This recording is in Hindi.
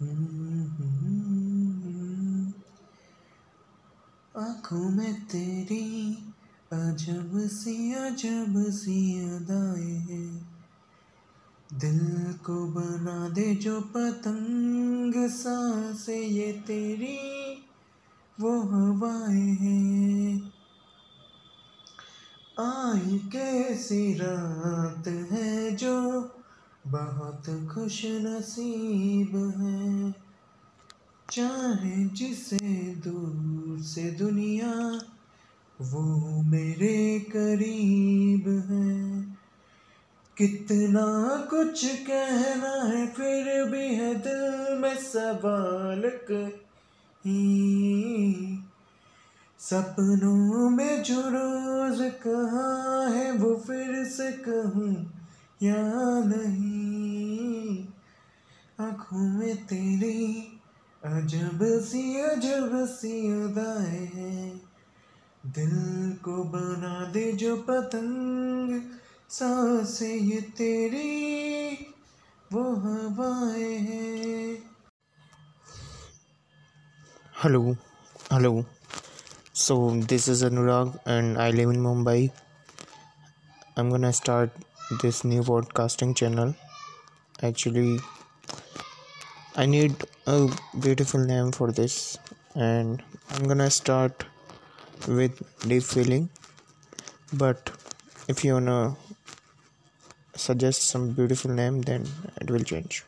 आँखों में तेरी अजब सी अजब सी अदाएँ दिल को बना दे जो पतंग, सांसे ये तेरी, वो हवाएँ हैं। आई कैसी रात है जो बहुत खुश नसीब है। चाहे जिसे दूर से दुनिया, वो मेरे करीब है। कितना कुछ कहना है, फिर भी है दिल में सवाल सपनों में जो रोज कहा है, वो फिर से कहूँ या नहीं? आँखों में तेरी अजब सी अजब सी उदाए है दिल को बना दे जो पतंग, सांसे ये तेरी, वो हवाएँ हैं। Hello hello so this is Anurag and I live in Mumbai I am gonna start this new podcasting channel actually I need a beautiful name for this, and I'm gonna start with deep feeling. But if you wanna suggest some beautiful name, then it will change.